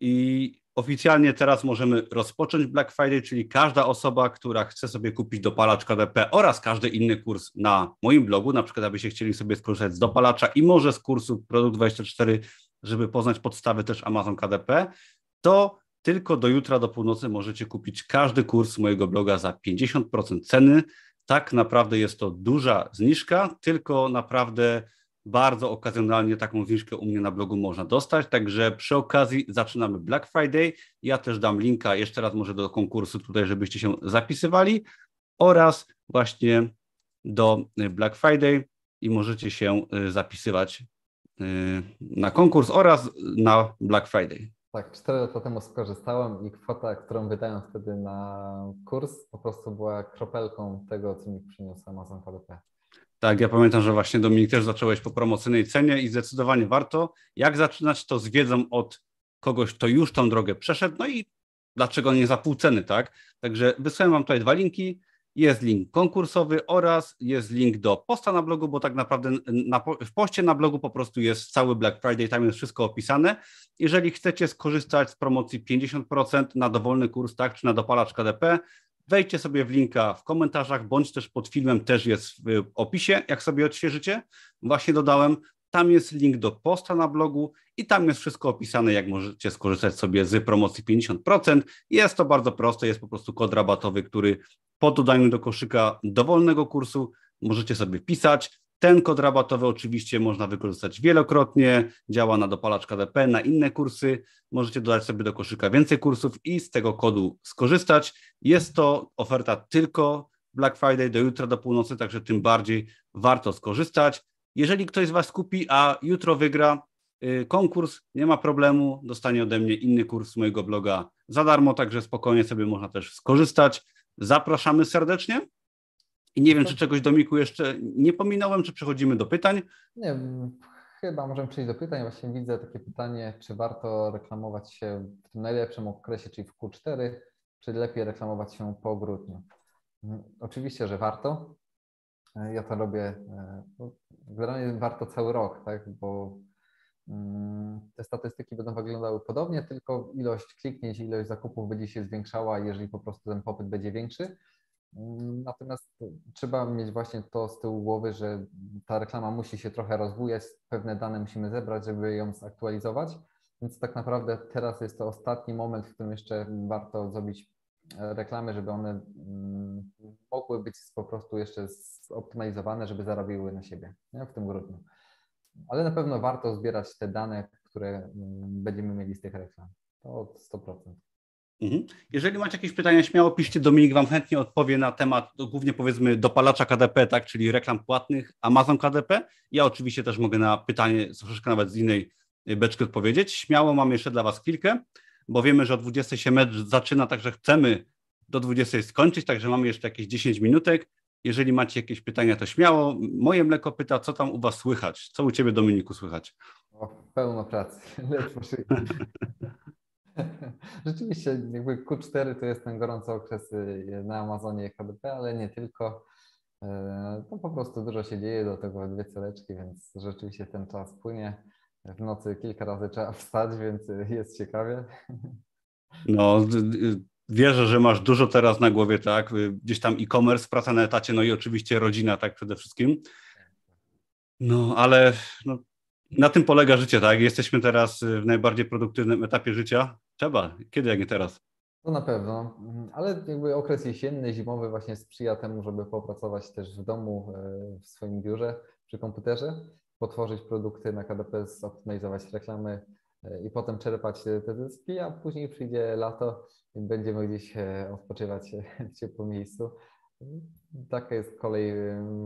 i Oficjalnie teraz możemy rozpocząć Black Friday, czyli każda osoba, która chce sobie kupić dopalacz KDP oraz każdy inny kurs na moim blogu, na przykład abyście chcieli sobie skorzystać z dopalacza i może z kursu Produkt 24, żeby poznać podstawy też Amazon KDP, to tylko do jutra do północy możecie kupić każdy kurs mojego bloga za 50% ceny. Tak naprawdę jest to duża zniżka, tylko naprawdę bardzo okazjonalnie taką zniżkę u mnie na blogu można dostać, także przy okazji zaczynamy Black Friday. Ja też dam linka jeszcze raz może do konkursu tutaj, żebyście się zapisywali oraz właśnie do Black Friday i możecie się y, zapisywać y, na konkurs oraz na Black Friday. Tak, cztery lata temu skorzystałem i kwota, którą wydałem wtedy na kurs, po prostu była kropelką tego, co mi przyniósł Amazon KDP. Tak, ja pamiętam, że właśnie Dominik też zacząłeś po promocyjnej cenie i zdecydowanie warto. Jak zaczynać to z wiedzą od kogoś, kto już tą drogę przeszedł, no i dlaczego nie za pół ceny, tak? Także wysłałem Wam tutaj dwa linki. Jest link konkursowy oraz jest link do posta na blogu, bo tak naprawdę na, w poście na blogu po prostu jest cały Black Friday, tam jest wszystko opisane. Jeżeli chcecie skorzystać z promocji 50% na dowolny kurs, tak, czy na dopalacz KDP, Wejdźcie sobie w linka w komentarzach, bądź też pod filmem też jest w opisie, jak sobie odświeżycie. Właśnie dodałem, tam jest link do posta na blogu i tam jest wszystko opisane, jak możecie skorzystać sobie z promocji 50%. Jest to bardzo proste, jest po prostu kod rabatowy, który po dodaniu do koszyka dowolnego kursu możecie sobie wpisać. Ten kod rabatowy oczywiście można wykorzystać wielokrotnie, działa na dopalacz KDP, na inne kursy. Możecie dodać sobie do koszyka więcej kursów i z tego kodu skorzystać. Jest to oferta tylko Black Friday do jutra do północy, także tym bardziej warto skorzystać. Jeżeli ktoś z Was kupi, a jutro wygra y, konkurs, nie ma problemu, dostanie ode mnie inny kurs z mojego bloga za darmo, także spokojnie sobie można też skorzystać. Zapraszamy serdecznie. I nie wiem, czy czegoś Domiku jeszcze nie pominąłem, czy przechodzimy do pytań? Nie, chyba możemy przejść do pytań. Właśnie widzę takie pytanie, czy warto reklamować się w tym najlepszym okresie, czyli w Q4, czy lepiej reklamować się po grudniu? Mm, oczywiście, że warto. E, ja to robię, e, generalnie warto cały rok, tak, bo mm, te statystyki będą wyglądały podobnie, tylko ilość kliknięć, ilość zakupów będzie się zwiększała, jeżeli po prostu ten popyt będzie większy. Natomiast trzeba mieć właśnie to z tyłu głowy, że ta reklama musi się trochę rozwijać, pewne dane musimy zebrać, żeby ją zaktualizować. Więc tak naprawdę teraz jest to ostatni moment, w którym jeszcze warto zrobić e, reklamy, żeby one mm, mogły być po prostu jeszcze zoptymalizowane, żeby zarabiły na siebie nie? w tym grudniu. Ale na pewno warto zbierać te dane, które mm, będziemy mieli z tych reklam. To 100%. Mhm. Jeżeli macie jakieś pytania, śmiało piszcie. Dominik Wam chętnie odpowie na temat głównie powiedzmy dopalacza KDP, tak, czyli reklam płatnych Amazon KDP. Ja oczywiście też mogę na pytanie troszeczkę nawet z innej beczki odpowiedzieć. Śmiało mam jeszcze dla Was chwilkę, bo wiemy, że o 20 się mecz zaczyna, także chcemy do 20 skończyć, także mamy jeszcze jakieś 10 minutek. Jeżeli macie jakieś pytania, to śmiało. Moje mleko pyta, co tam u Was słychać? Co u Ciebie, Dominiku, słychać? O, pełno pracy. Rzeczywiście, jakby Q4 to jest ten gorący okres y, na Amazonie HDP, ale nie tylko. E, to po prostu dużo się dzieje, do tego dwie celeczki, więc rzeczywiście ten czas płynie. W nocy kilka razy trzeba wstać, więc jest ciekawie. No, wierzę, że masz dużo teraz na głowie, tak? Gdzieś tam e-commerce, praca na etacie, no i oczywiście rodzina, tak przede wszystkim. No, ale no, na tym polega życie, tak? Jesteśmy teraz w najbardziej produktywnym etapie życia. Trzeba. Kiedy, jak nie teraz? To na pewno, ale jakby okres jesienny, zimowy właśnie sprzyja temu, żeby popracować też w domu, e, w swoim biurze, przy komputerze, potworzyć produkty na KDP, zoptymalizować reklamy e, i potem czerpać te zyski, a później przyjdzie lato i będziemy gdzieś e, odpoczywać w ciepłym miejscu. Taka jest kolej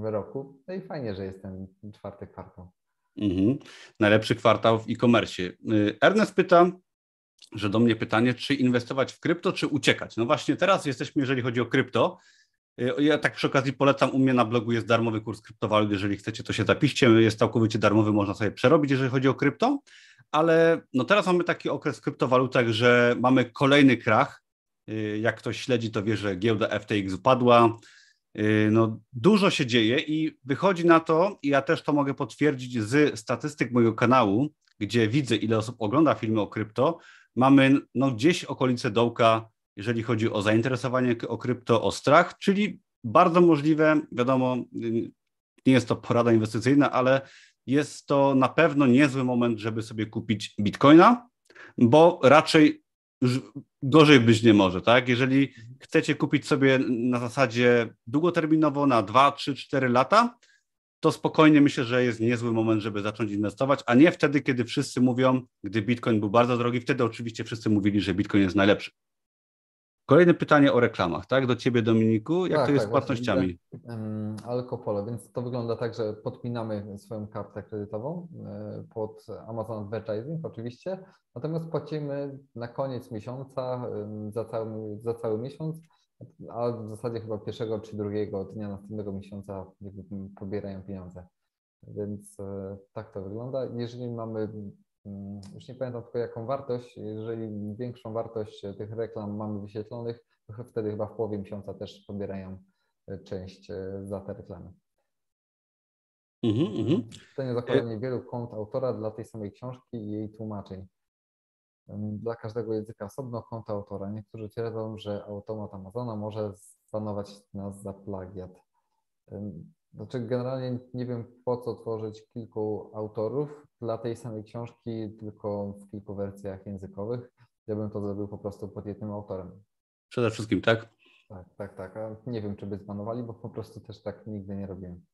roku. No i fajnie, że jest ten czwarty kwartał. Mhm. Najlepszy kwartał w e-commerce. Ernest pyta, że do mnie pytanie, czy inwestować w krypto, czy uciekać. No właśnie teraz jesteśmy, jeżeli chodzi o krypto. Y, ja tak przy okazji polecam, u mnie na blogu jest darmowy kurs kryptowalut, jeżeli chcecie, to się zapiszcie, jest całkowicie darmowy, można sobie przerobić, jeżeli chodzi o krypto, ale no teraz mamy taki okres w kryptowalutach, że mamy kolejny krach, y, jak ktoś śledzi, to wie, że giełda FTX upadła, Y, no, dużo się dzieje i wychodzi na to, i ja też to mogę potwierdzić z statystyk mojego kanału, gdzie widzę, ile osób ogląda filmy o krypto, mamy no, gdzieś okolice dołka, jeżeli chodzi o zainteresowanie o krypto, o strach, czyli bardzo możliwe, wiadomo, y, nie jest to porada inwestycyjna, ale jest to na pewno niezły moment, żeby sobie kupić bitcoina, bo raczej gorzej być nie może, tak? Jeżeli chcecie kupić sobie na zasadzie długoterminowo na 2, 3, 4 lata, to spokojnie myślę, że jest niezły moment, żeby zacząć inwestować, a nie wtedy, kiedy wszyscy mówią, gdy Bitcoin był bardzo drogi, wtedy oczywiście wszyscy mówili, że Bitcoin jest najlepszy. Kolejne pytanie o reklamach, tak? Do ciebie, Dominiku. Jak tak, to jest tak, z płatnościami? Alcopolo, więc to wygląda tak, że podpinamy swoją kartę kredytową e, pod Amazon Advertising oczywiście, natomiast płacimy na koniec miesiąca za cały, za cały miesiąc, a w zasadzie chyba pierwszego czy drugiego dnia następnego miesiąca pobierają pieniądze. Więc e, tak to wygląda. Jeżeli mamy Mm, już nie pamiętam tylko jaką wartość, jeżeli większą wartość tych reklam mamy wyświetlonych, to wtedy chyba w połowie miesiąca też pobierają e, część e, za te reklamy. Mhm, mhm. Pytanie zakładanie wielu kont autora dla tej samej książki i jej tłumaczeń. Dla każdego języka osobno konto autora. Niektórzy twierdzą, że automat Amazona może stanować nas za plagiat. Znaczy, generalnie nie wiem po co tworzyć kilku autorów dla tej samej książki, tylko w kilku wersjach językowych. Ja bym to zrobił po prostu pod jednym autorem. Przede wszystkim, tak? Tak, tak, tak. A nie wiem, czy by zbanowali, bo po prostu też tak nigdy nie robiłem.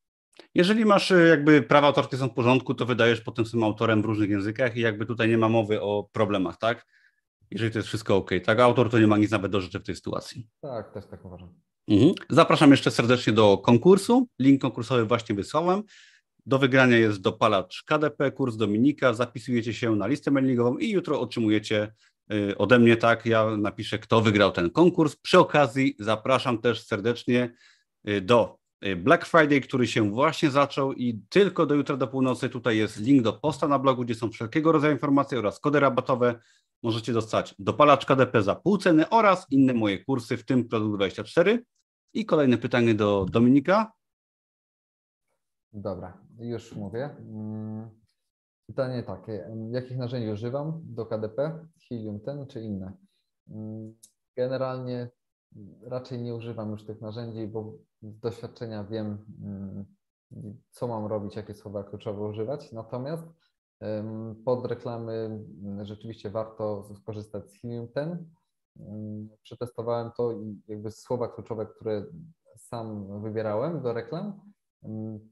Jeżeli masz e, jakby prawa autorskie są w porządku, to wydajesz potem tym autorem w różnych językach i jakby tutaj nie ma mowy o problemach, tak? Jeżeli to jest wszystko ok, tak? Autor to nie ma nic nawet do rzeczy w tej sytuacji. Tak, też tak uważam. Mhm. Zapraszam jeszcze serdecznie do konkursu. Link konkursowy właśnie wysłałem. Do wygrania jest dopalacz KDP, kurs Dominika. Zapisujecie się na listę mailingową i jutro otrzymujecie y, ode mnie, tak, ja napiszę, kto wygrał ten konkurs. Przy okazji zapraszam też serdecznie y, do Black Friday, który się właśnie zaczął i tylko do jutra do północy tutaj jest link do posta na blogu, gdzie są wszelkiego rodzaju informacje oraz kody rabatowe. Możecie dostać dopalacz KDP za pół ceny oraz inne moje kursy, w tym Produkt 24. I kolejne pytanie do Dominika. Dobra, już mówię. Mm, pytanie takie, jakich narzędzi używam do KDP? Helium ten czy inne? Mm, generalnie raczej nie używam już tych narzędzi, bo z doświadczenia wiem, mm, co mam robić, jakie słowa kluczowe używać. Natomiast pod reklamy rzeczywiście warto skorzystać z Helium ten. Przetestowałem to i jakby słowa kluczowe, które sam wybierałem do reklam,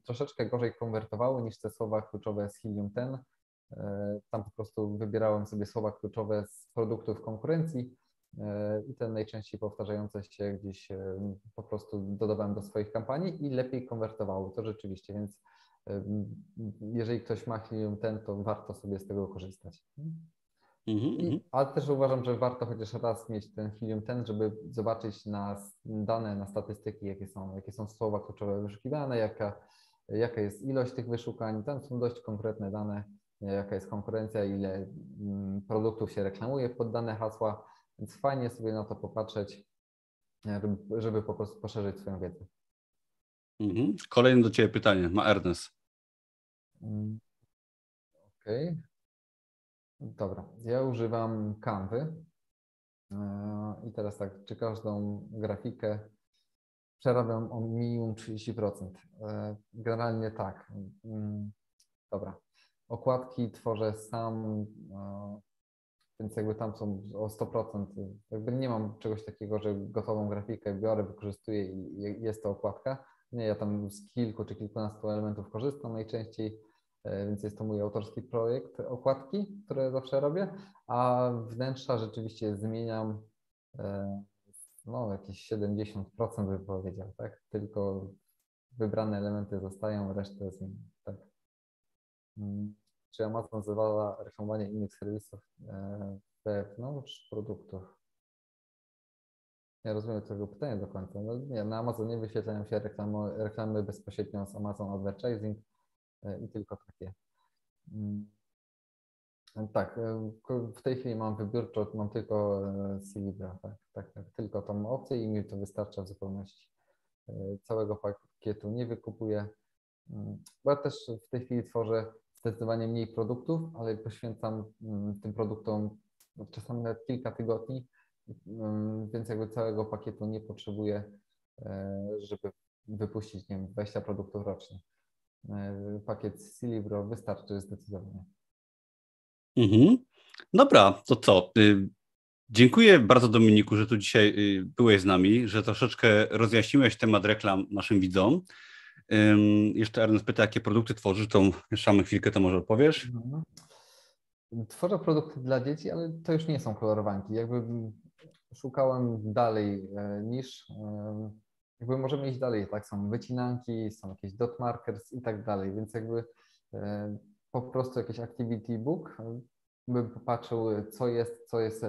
troszeczkę gorzej konwertowały niż te słowa kluczowe z Helium 10. E, tam po prostu wybierałem sobie słowa kluczowe z produktów konkurencji i te najczęściej powtarzające się gdzieś e, po prostu dodawałem do swoich kampanii i lepiej konwertowały. To rzeczywiście, więc jeżeli ktoś ma Helium 10, to warto sobie z tego korzystać. Mm -hmm. Ale też uważam, że warto chociaż raz mieć ten Helium 10, żeby zobaczyć na dane, na statystyki, jakie są, jakie są słowa kluczowe wyszukiwane, jaka, jaka jest ilość tych wyszukań. Tam są dość konkretne dane, jaka jest konkurencja, ile mm, produktów się reklamuje pod dane hasła, więc fajnie sobie na to popatrzeć, żeby, żeby po prostu poszerzyć swoją wiedzę. Mhm. Kolejne do Ciebie pytanie, ma Ernest. Mm, okej. Okay. Dobra, ja używam Canvy i teraz tak, czy każdą grafikę przerabiam o minimum 30%? E, generalnie tak. Mm, dobra. Okładki tworzę sam, więc jakby tam są o 100%. Jakby nie mam czegoś takiego, że gotową grafikę biorę, wykorzystuję i jest to okładka. Nie, ja tam z kilku czy kilkunastu elementów korzystam najczęściej E, więc jest to mój autorski projekt okładki, które zawsze robię, a wnętrza rzeczywiście zmieniam e, no jakieś 70% bym powiedział, tak? Tylko wybrane elementy zostają, resztę zmieniam, tak? Czy Amazon zwala reklamowanie innych serwisów e, wewnątrz produktów? Nie rozumiem tego pytania do końca. No nie, na Amazonie wyświetlają się reklamy, reklamy bezpośrednio z Amazon Advertising, E, i tylko takie. Mm. Tak, e, w tej chwili mam wybiórczo, mam tylko Silibra, tak, tak, tak, tylko tą opcję i mi to wystarcza w zupełności. Całego pakietu nie wykupuję, mm. bo ja też w tej chwili tworzę zdecydowanie mniej produktów, ale poświęcam mm, tym produktom czasami nawet kilka tygodni, więc jakby całego pakietu nie potrzebuję, żeby wypuścić, nie wiem, 20 produktów rocznie. E, pakiet Silibro wystarczy zdecydowanie. Mhm. Dobra, to co? Y, dziękuję bardzo Dominiku, że tu dzisiaj y, byłeś z nami, że troszeczkę rozjaśniłeś temat reklam naszym widzom. Jeszcze Ernest pyta, jakie produkty tworzysz, to mamy chwilkę, to może opowiesz. Mhm. Tworzę produkty dla dzieci, ale to już nie są kolorowanki. Jakby szukałem dalej e, niż jakby możemy iść dalej, tak, są wycinanki, są jakieś dot markers i tak dalej, więc jakby e, po prostu jakiś activity book, bym popatrzył, co jest, co jest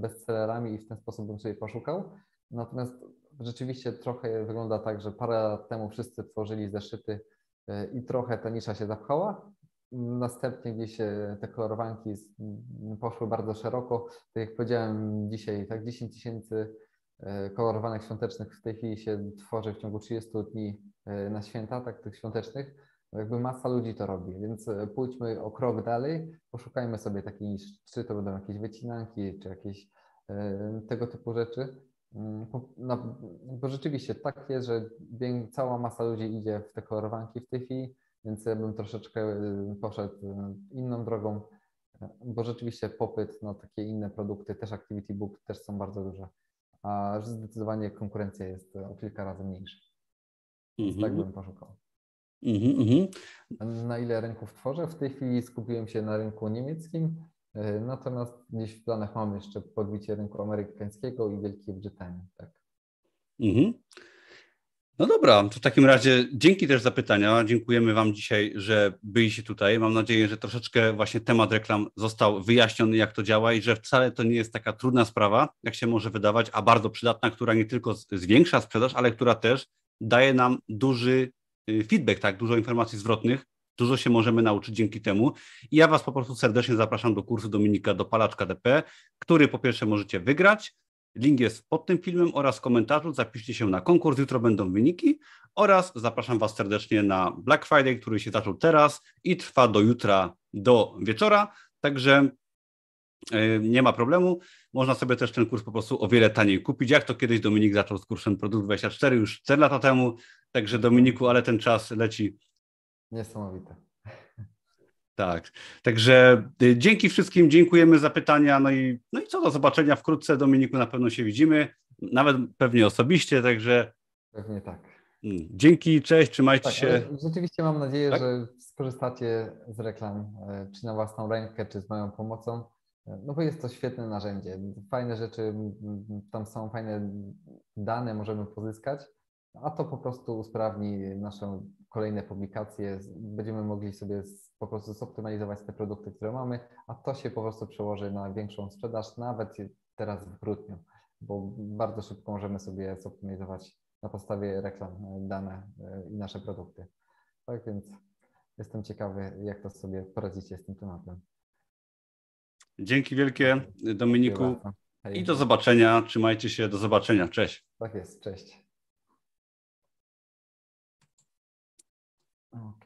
bestsellerami i w ten sposób bym sobie poszukał. Natomiast rzeczywiście trochę wygląda tak, że parę lat temu wszyscy tworzyli zeszyty e, i trochę ta nisza się zapchała. Następnie gdzieś e, te kolorowanki poszły bardzo szeroko. Tak jak powiedziałem dzisiaj, tak 10 tysięcy E, kolorowanych świątecznych w tej chwili się tworzy w ciągu 30 dni na święta, tak tych świątecznych, jakby masa ludzi to robi, więc e, pójdźmy o krok dalej, poszukajmy sobie takiej czy to będą jakieś wycinanki, czy jakieś tego typu rzeczy. Mm, no, bo rzeczywiście tak jest, że cała masa ludzi idzie w te kolorowanki w tej chwili, więc ja bym troszeczkę poszedł inną drogą, bo rzeczywiście popyt na takie inne produkty, też Activity Book, też są bardzo duże a zdecydowanie konkurencja jest o kilka razy mniejsza. Mm -hmm. tak bym poszukał. Mm -hmm. Na ile rynków tworzę? W tej chwili skupiłem się na rynku niemieckim, e, natomiast gdzieś w planach mam jeszcze podbicie rynku amerykańskiego i Wielkiej Brytanii. Tak. -hmm. No dobra, to w takim razie dzięki też za pytania. Dziękujemy Wam dzisiaj, że byliście tutaj. Mam nadzieję, że troszeczkę właśnie temat reklam został wyjaśniony, jak to działa i że wcale to nie jest taka trudna sprawa, jak się może wydawać, a bardzo przydatna, która nie tylko zwiększa sprzedaż, ale która też daje nam duży feedback, tak, dużo informacji zwrotnych. Dużo się możemy nauczyć dzięki temu. I ja Was po prostu serdecznie zapraszam do kursu Dominika Dopalacz KDP, który po pierwsze możecie wygrać, Link jest pod tym filmem oraz w komentarzu. Zapiszcie się na konkurs, jutro będą wyniki oraz zapraszam Was serdecznie na Black Friday, który się zaczął teraz i trwa do jutra do wieczora. Także nie ma problemu. Można sobie też ten kurs po prostu o wiele taniej kupić. Jak to kiedyś Dominik zaczął z kursem Produkt 24 już 4 lata temu. Także Dominiku, ale ten czas leci. Niesamowite. Tak, także y, dzięki wszystkim, dziękujemy za pytania, no i, no i co do zobaczenia wkrótce, Dominiku, na pewno się widzimy, nawet pewnie osobiście, także Pewnie tak. mm, dzięki, cześć, trzymajcie Tak, się. rzeczywiście mam nadzieję, Tak? że skorzystacie z reklam, e, czy na własną rękę, czy z moją pomocą, no bo jest to świetne narzędzie. Fajne rzeczy, tam są fajne dane, możemy pozyskać, a to po prostu usprawni nasze kolejne publikacje. Będziemy mogli sobie po prostu zoptymalizować te produkty, które mamy, a to się po prostu przełoży na większą sprzedaż, nawet teraz w grudniu, bo bardzo szybko możemy sobie zoptymalizować na podstawie reklam e, dane e, i nasze produkty. Tak więc jestem ciekawy, jak to sobie poradzicie z tym tematem. Dzięki wielkie, Dominiku, i do zobaczenia, trzymajcie się, do zobaczenia, cześć. Tak jest, cześć.